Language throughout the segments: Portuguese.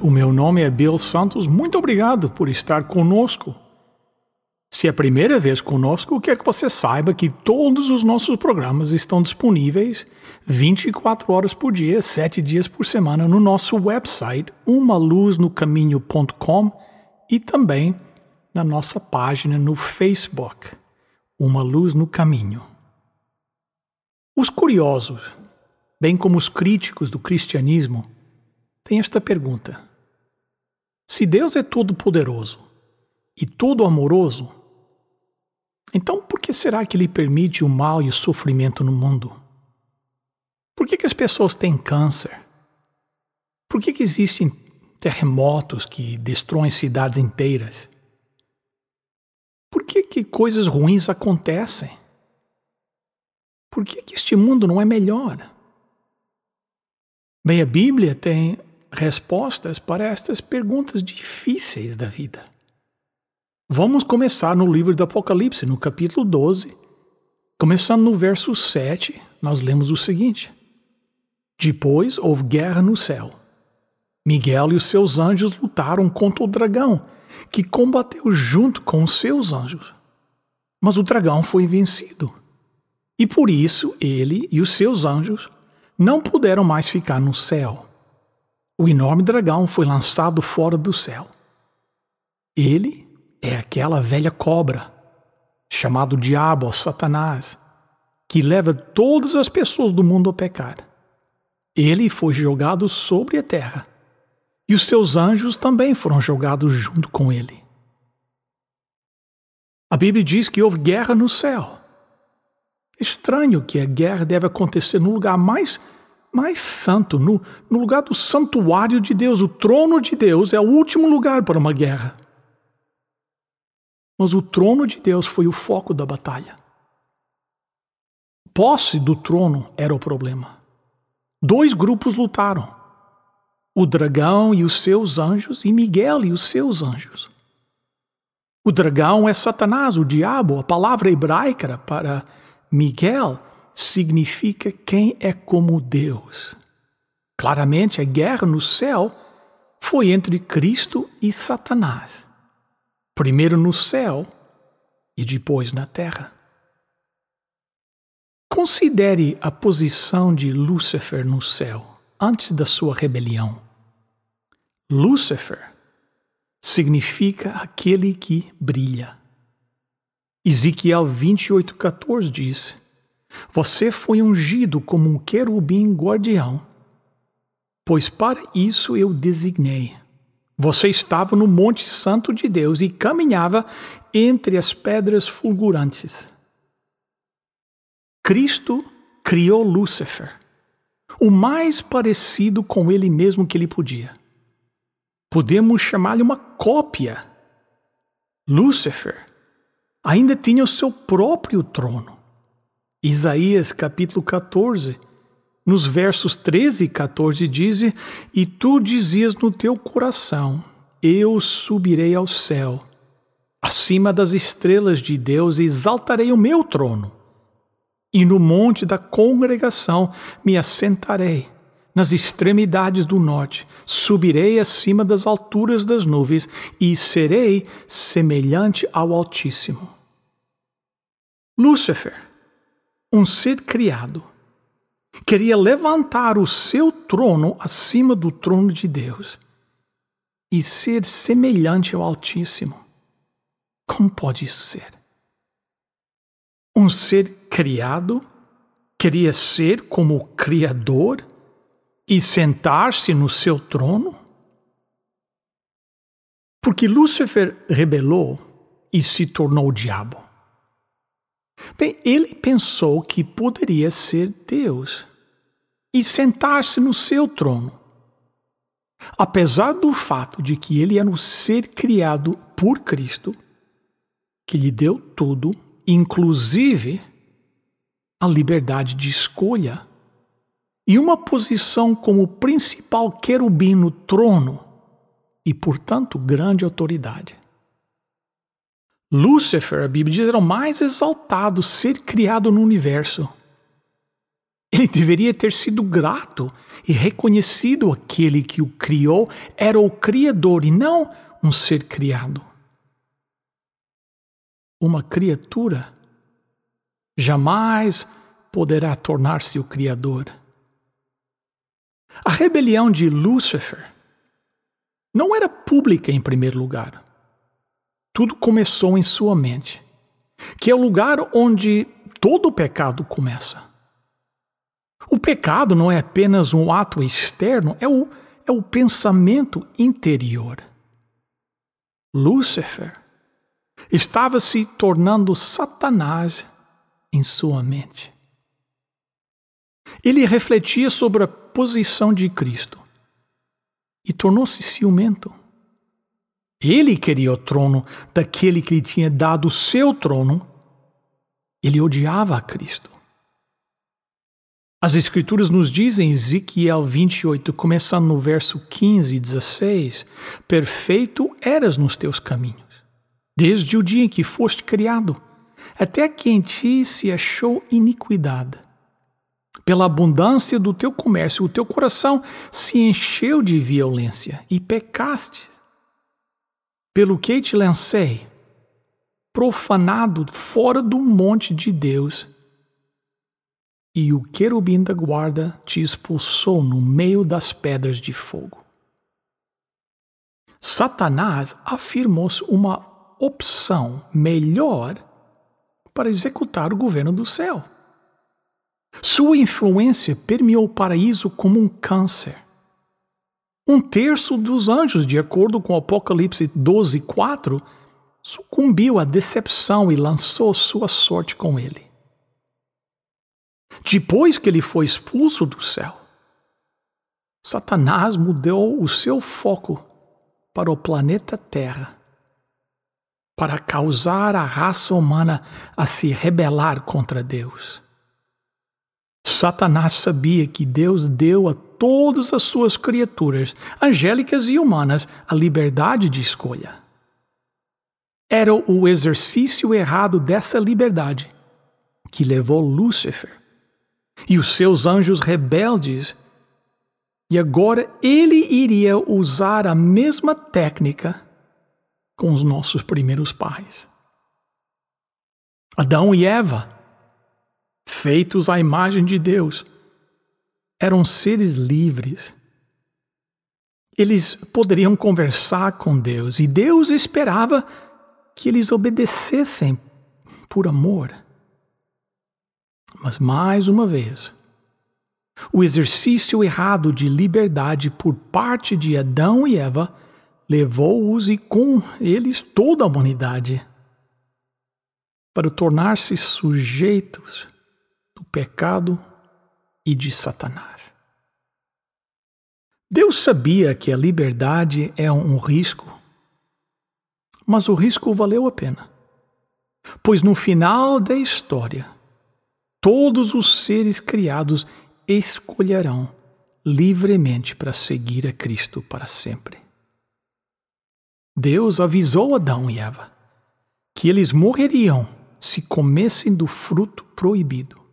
O meu nome é Bill Santos. Muito obrigado por estar conosco. Se é a primeira vez conosco, quero que você saiba que todos os nossos programas estão disponíveis 24 horas por dia, 7 dias por semana no nosso website umaluznocaminho.com e também na nossa página no Facebook, Uma Luz no Caminho. Os curiosos, bem como os críticos do cristianismo, têm esta pergunta: se Deus é todo-poderoso e todo-amoroso, então por que será que Ele permite o mal e o sofrimento no mundo? Por que, que as pessoas têm câncer? Por que, que existem terremotos que destroem cidades inteiras? Por que, que coisas ruins acontecem? Por que, que este mundo não é melhor? Bem, a Bíblia tem respostas para estas perguntas difíceis da vida. Vamos começar no livro do Apocalipse, no capítulo 12. Começando no verso 7, nós lemos o seguinte: Depois houve guerra no céu. Miguel e os seus anjos lutaram contra o dragão, que combateu junto com os seus anjos. Mas o dragão foi vencido. E por isso ele e os seus anjos não puderam mais ficar no céu o enorme dragão foi lançado fora do céu. Ele é aquela velha cobra, chamado Diabo, Satanás, que leva todas as pessoas do mundo a pecar. Ele foi jogado sobre a terra, e os seus anjos também foram jogados junto com ele. A Bíblia diz que houve guerra no céu. Estranho que a guerra deve acontecer no lugar mais mais santo, no, no lugar do santuário de Deus. O trono de Deus é o último lugar para uma guerra. Mas o trono de Deus foi o foco da batalha. Posse do trono era o problema. Dois grupos lutaram: o dragão e os seus anjos, e Miguel e os seus anjos. O dragão é Satanás, o diabo, a palavra hebraica para Miguel significa quem é como Deus. Claramente, a guerra no céu foi entre Cristo e Satanás. Primeiro no céu e depois na terra. Considere a posição de Lúcifer no céu antes da sua rebelião. Lúcifer significa aquele que brilha. Ezequiel 28,14 diz: você foi ungido como um querubim guardião, pois para isso eu designei. Você estava no Monte Santo de Deus e caminhava entre as pedras fulgurantes. Cristo criou Lúcifer, o mais parecido com ele mesmo que ele podia. Podemos chamar-lhe uma cópia. Lúcifer ainda tinha o seu próprio trono. Isaías capítulo 14, nos versos 13 e 14 diz: E tu dizias no teu coração: Eu subirei ao céu, acima das estrelas de Deus, e exaltarei o meu trono. E no monte da congregação me assentarei, nas extremidades do norte, subirei acima das alturas das nuvens, e serei semelhante ao Altíssimo. Lúcifer um ser criado, queria levantar o seu trono acima do trono de Deus e ser semelhante ao Altíssimo. Como pode isso ser? Um ser criado queria ser como o Criador e sentar-se no seu trono? Porque Lúcifer rebelou e se tornou o diabo. Bem, ele pensou que poderia ser Deus e sentar-se no seu trono. apesar do fato de que ele era um ser criado por Cristo, que lhe deu tudo, inclusive a liberdade de escolha e uma posição como principal querubim no trono e, portanto, grande autoridade. Lúcifer, a Bíblia diz, era o mais exaltado ser criado no universo. Ele deveria ter sido grato e reconhecido aquele que o criou era o Criador e não um ser criado. Uma criatura jamais poderá tornar-se o Criador. A rebelião de Lúcifer não era pública em primeiro lugar. Tudo começou em sua mente, que é o lugar onde todo o pecado começa. O pecado não é apenas um ato externo, é o, é o pensamento interior. Lúcifer estava se tornando Satanás em sua mente. Ele refletia sobre a posição de Cristo e tornou-se ciumento. Ele queria o trono daquele que lhe tinha dado o seu trono. Ele odiava a Cristo. As Escrituras nos dizem, Ezequiel 28, começando no verso 15 e 16: Perfeito eras nos teus caminhos, desde o dia em que foste criado, até que em ti se achou iniquidade. Pela abundância do teu comércio, o teu coração se encheu de violência e pecaste. Pelo que te lancei, profanado fora do monte de Deus, e o querubim da guarda te expulsou no meio das pedras de fogo. Satanás afirmou-se uma opção melhor para executar o governo do céu. Sua influência permeou o paraíso como um câncer. Um terço dos anjos, de acordo com Apocalipse 12, 4, sucumbiu à decepção e lançou sua sorte com ele. Depois que ele foi expulso do céu, Satanás mudou o seu foco para o planeta Terra, para causar a raça humana a se rebelar contra Deus. Satanás sabia que Deus deu a todas as suas criaturas, angélicas e humanas, a liberdade de escolha. Era o exercício errado dessa liberdade que levou Lúcifer e os seus anjos rebeldes. E agora ele iria usar a mesma técnica com os nossos primeiros pais. Adão e Eva, feitos à imagem de Deus, eram seres livres. Eles poderiam conversar com Deus e Deus esperava que eles obedecessem por amor. Mas mais uma vez, o exercício errado de liberdade por parte de Adão e Eva levou-os e com eles toda a humanidade para tornar-se sujeitos do pecado e de Satanás. Deus sabia que a liberdade é um risco, mas o risco valeu a pena, pois no final da história, todos os seres criados escolherão livremente para seguir a Cristo para sempre. Deus avisou Adão e Eva que eles morreriam se comessem do fruto proibido.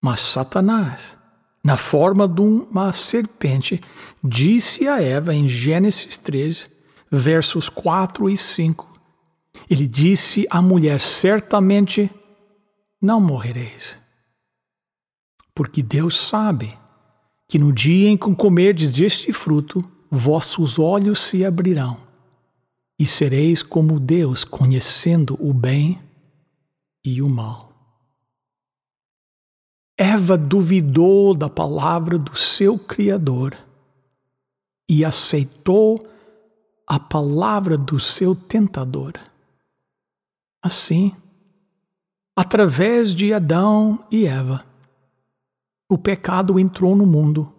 Mas Satanás, na forma de uma serpente, disse a Eva em Gênesis 3, versos 4 e 5. Ele disse à mulher: Certamente não morrereis. Porque Deus sabe que no dia em que comerdes deste fruto, vossos olhos se abrirão, e sereis como Deus, conhecendo o bem e o mal. Eva duvidou da palavra do seu Criador e aceitou a palavra do seu tentador. Assim, Através de Adão e Eva, o pecado entrou no mundo.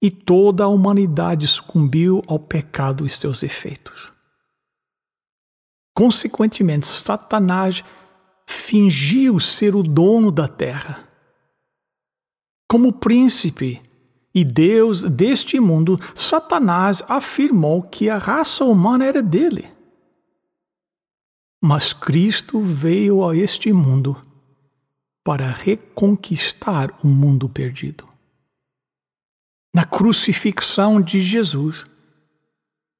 e toda a humanidade sucumbiu ao pecado e seus efeitos. Consequentemente, Satanás fingiu ser o dono da terra. Como príncipe e Deus deste mundo, Satanás afirmou que a raça humana era dele. Mas Cristo veio a este mundo para reconquistar o mundo perdido. Na crucifixão de Jesus,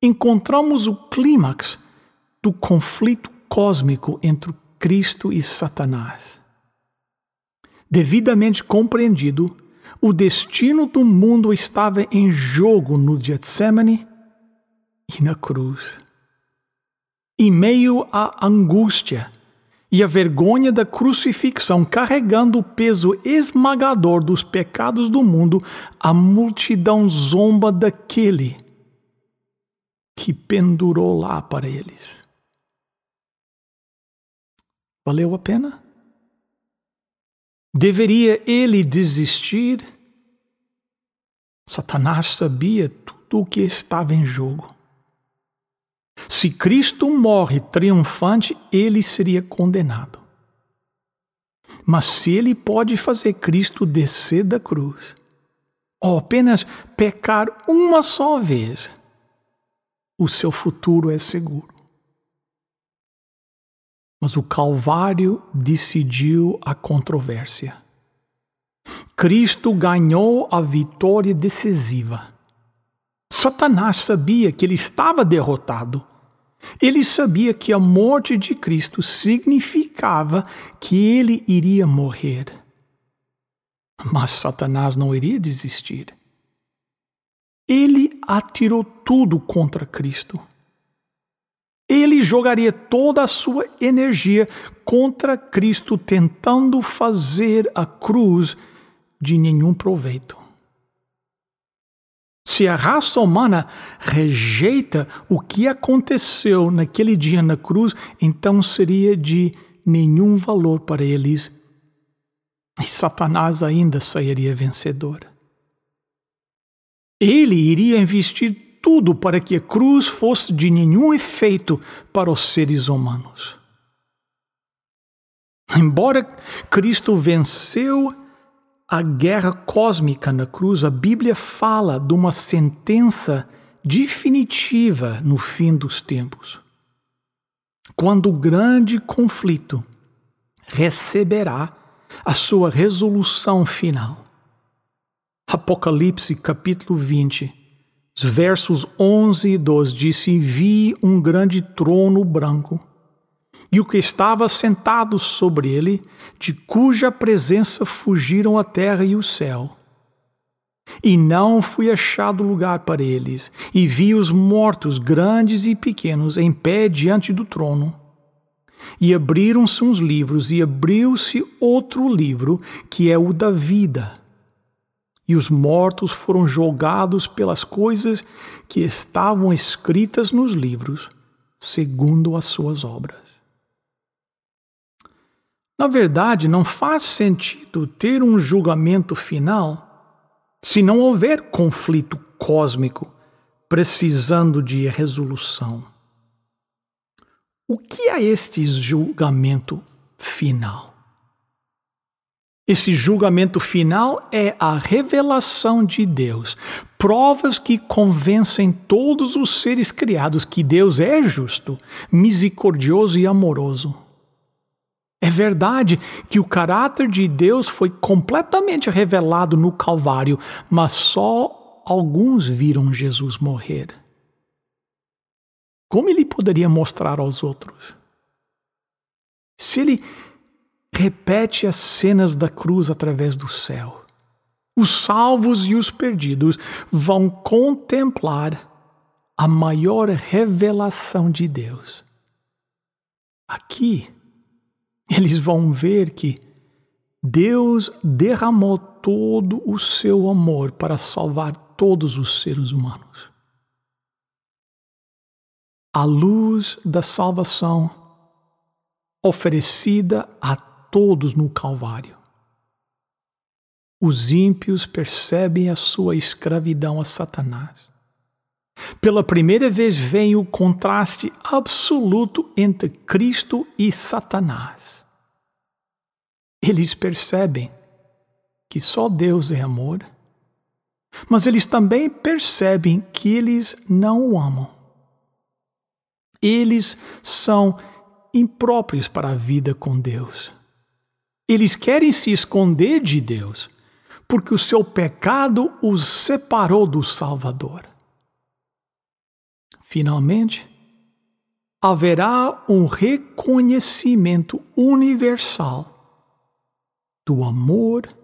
encontramos o clímax do conflito cósmico entre Cristo e Satanás. Devidamente compreendido, o destino do mundo estava em jogo no Getsemane e na cruz. Em meio à angústia e à vergonha da crucifixão, carregando o peso esmagador dos pecados do mundo, a multidão zomba daquele que pendurou lá para eles. Valeu a pena? Deveria ele desistir? Satanás sabia tudo o que estava em jogo. Se Cristo morre triunfante, ele seria condenado. Mas se ele pode fazer Cristo descer da cruz, ou apenas pecar uma só vez, o seu futuro é seguro. Mas o Calvário decidiu a controvérsia. Cristo ganhou a vitória decisiva. Satanás sabia que ele estava derrotado. Ele sabia que a morte de Cristo significava que ele iria morrer. Mas Satanás não iria desistir. Ele atirou tudo contra Cristo ele jogaria toda a sua energia contra Cristo, tentando fazer a cruz de nenhum proveito. Se a raça humana rejeita o que aconteceu naquele dia na cruz, então seria de nenhum valor para eles e Satanás ainda sairia vencedor. Ele iria investir tudo para que a cruz fosse de nenhum efeito para os seres humanos. Embora Cristo venceu a guerra cósmica na cruz, a Bíblia fala de uma sentença definitiva no fim dos tempos. Quando o grande conflito receberá a sua resolução final. Apocalipse capítulo 20 versos 11 e 12 disse: Vi um grande trono branco, e o que estava sentado sobre ele, de cuja presença fugiram a terra e o céu. E não foi achado lugar para eles, e vi os mortos, grandes e pequenos, em pé diante do trono. E abriram-se uns livros, e abriu-se outro livro, que é o da vida e os mortos foram julgados pelas coisas que estavam escritas nos livros, segundo as suas obras. Na verdade, não faz sentido ter um julgamento final se não houver conflito cósmico precisando de resolução. O que é este julgamento final? Esse julgamento final é a revelação de Deus, provas que convencem todos os seres criados que Deus é justo, misericordioso e amoroso. É verdade que o caráter de Deus foi completamente revelado no Calvário, mas só alguns viram Jesus morrer. Como ele poderia mostrar aos outros? Se ele repete as cenas da cruz através do céu. Os salvos e os perdidos vão contemplar a maior revelação de Deus. Aqui, eles vão ver que Deus derramou todo o seu amor para salvar todos os seres humanos. A luz da salvação oferecida a todos no Calvário. os ímpios percebem a sua escravidão a Satanás. Pela primeira vez vem o contraste absoluto entre Cristo e Satanás. Eles percebem que só Deus é amor, mas eles também percebem que eles não o amam. Eles são impróprios para a vida com Deus. Eles querem se esconder de Deus, porque o seu pecado os separou do Salvador. Finalmente, haverá um reconhecimento universal do amor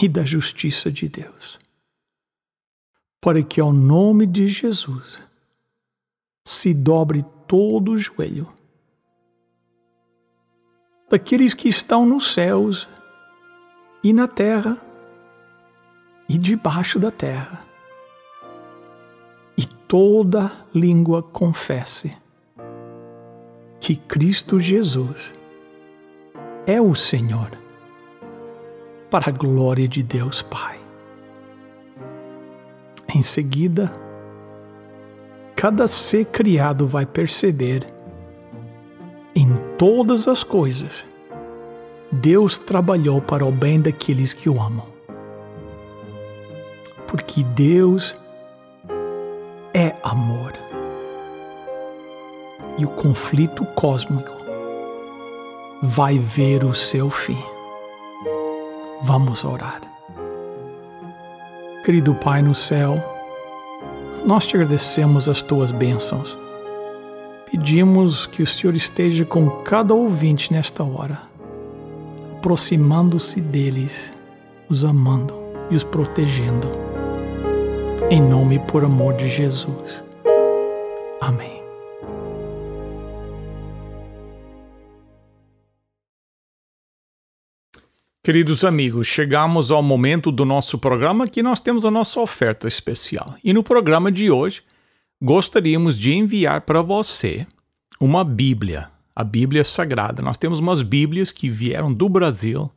e da justiça de Deus, para que ao nome de Jesus se dobre todo o joelho daqueles que estão nos céus e na terra e debaixo da terra. E toda língua confesse que Cristo Jesus é o Senhor, para a glória de Deus Pai. Em seguida, cada ser criado vai perceber todas as coisas, Deus trabalhou para o bem daqueles que o amam. Porque Deus é amor. E o conflito cósmico vai ver o seu fim. Vamos orar. Querido Pai no céu, nós te agradecemos as tuas bênçãos Pedimos que o Senhor esteja com cada ouvinte nesta hora, aproximando-se deles, os amando e os protegendo. Em nome e por amor de Jesus. Amém. Queridos amigos, chegamos ao momento do nosso programa que nós temos a nossa oferta especial. E no programa de hoje, gostaríamos de enviar para você uma Bíblia, a Bíblia Sagrada. Nós temos umas Bíblias que vieram do Brasil,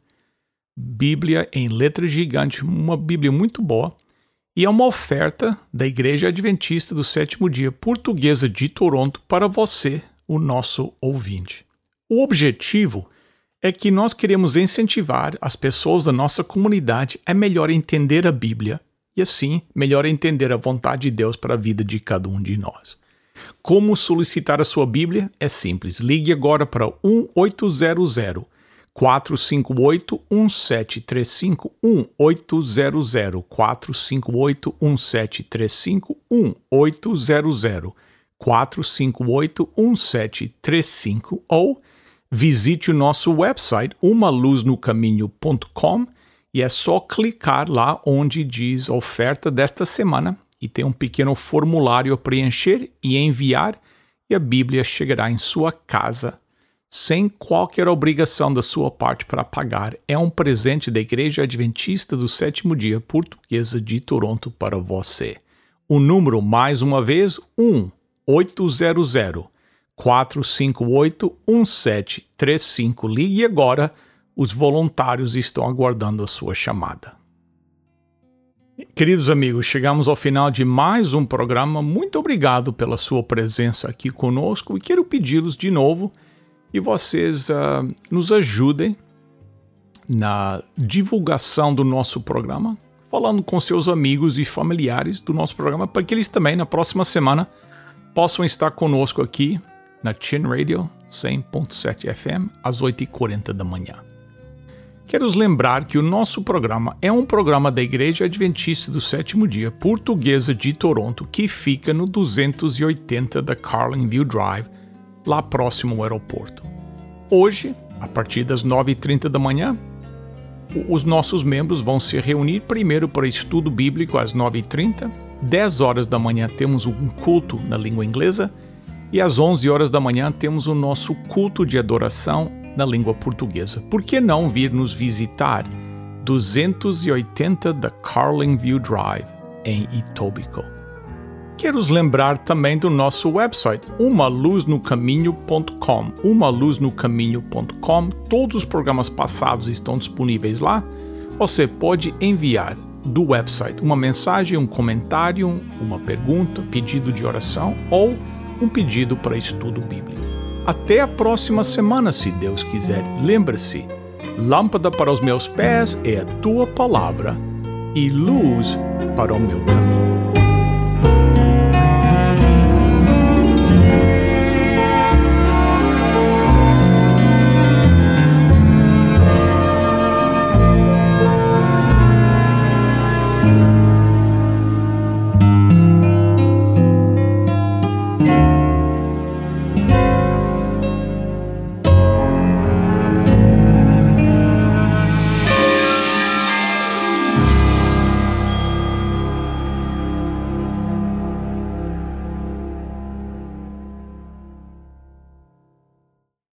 Bíblia em letra gigante, uma Bíblia muito boa, e é uma oferta da Igreja Adventista do Sétimo Dia Portuguesa de Toronto para você, o nosso ouvinte. O objetivo é que nós queremos incentivar as pessoas da nossa comunidade a melhor entender a Bíblia e assim melhor entender a vontade de Deus para a vida de cada um de nós. Como solicitar a sua Bíblia? É simples. Ligue agora para 1800 458 1735 1800 458 1735 1800 458 1735 ou visite o nosso website umaluznocaminho.com e é só clicar lá onde diz oferta desta semana e tem um pequeno formulário a preencher e enviar e a Bíblia chegará em sua casa sem qualquer obrigação da sua parte para pagar. É um presente da Igreja Adventista do Sétimo Dia Portuguesa de Toronto para você. O número, mais uma vez, 1 800 458 1735. Ligue agora os voluntários estão aguardando a sua chamada. Queridos amigos, chegamos ao final de mais um programa. Muito obrigado pela sua presença aqui conosco e quero pedi-los de novo que vocês uh, nos ajudem na divulgação do nosso programa, falando com seus amigos e familiares do nosso programa, para que eles também, na próxima semana, possam estar conosco aqui na Chin Radio 100.7 FM às 8h40 da manhã. Quero lembrar que o nosso programa é um programa da Igreja Adventista do Sétimo Dia Portuguesa de Toronto que fica no 280 da Carlingview Drive, lá próximo ao aeroporto. Hoje, a partir das 9h30 da manhã, os nossos membros vão se reunir primeiro para estudo bíblico às 9h30, 10 horas da manhã temos um culto na língua inglesa e às 11 horas da manhã temos o nosso culto de adoração na língua portuguesa. Por que não vir nos visitar? 280 da Carlingview Drive, em Etobicoke. Quero os lembrar também do nosso website, umaluznocaminho.com. Umaluznocaminho.com. Todos os programas passados estão disponíveis lá. Você pode enviar do website uma mensagem, um comentário, uma pergunta, pedido de oração ou um pedido para estudo bíblico. Até a próxima semana, se Deus quiser. Lembre-se: lâmpada para os meus pés é a tua palavra e luz para o meu caminho.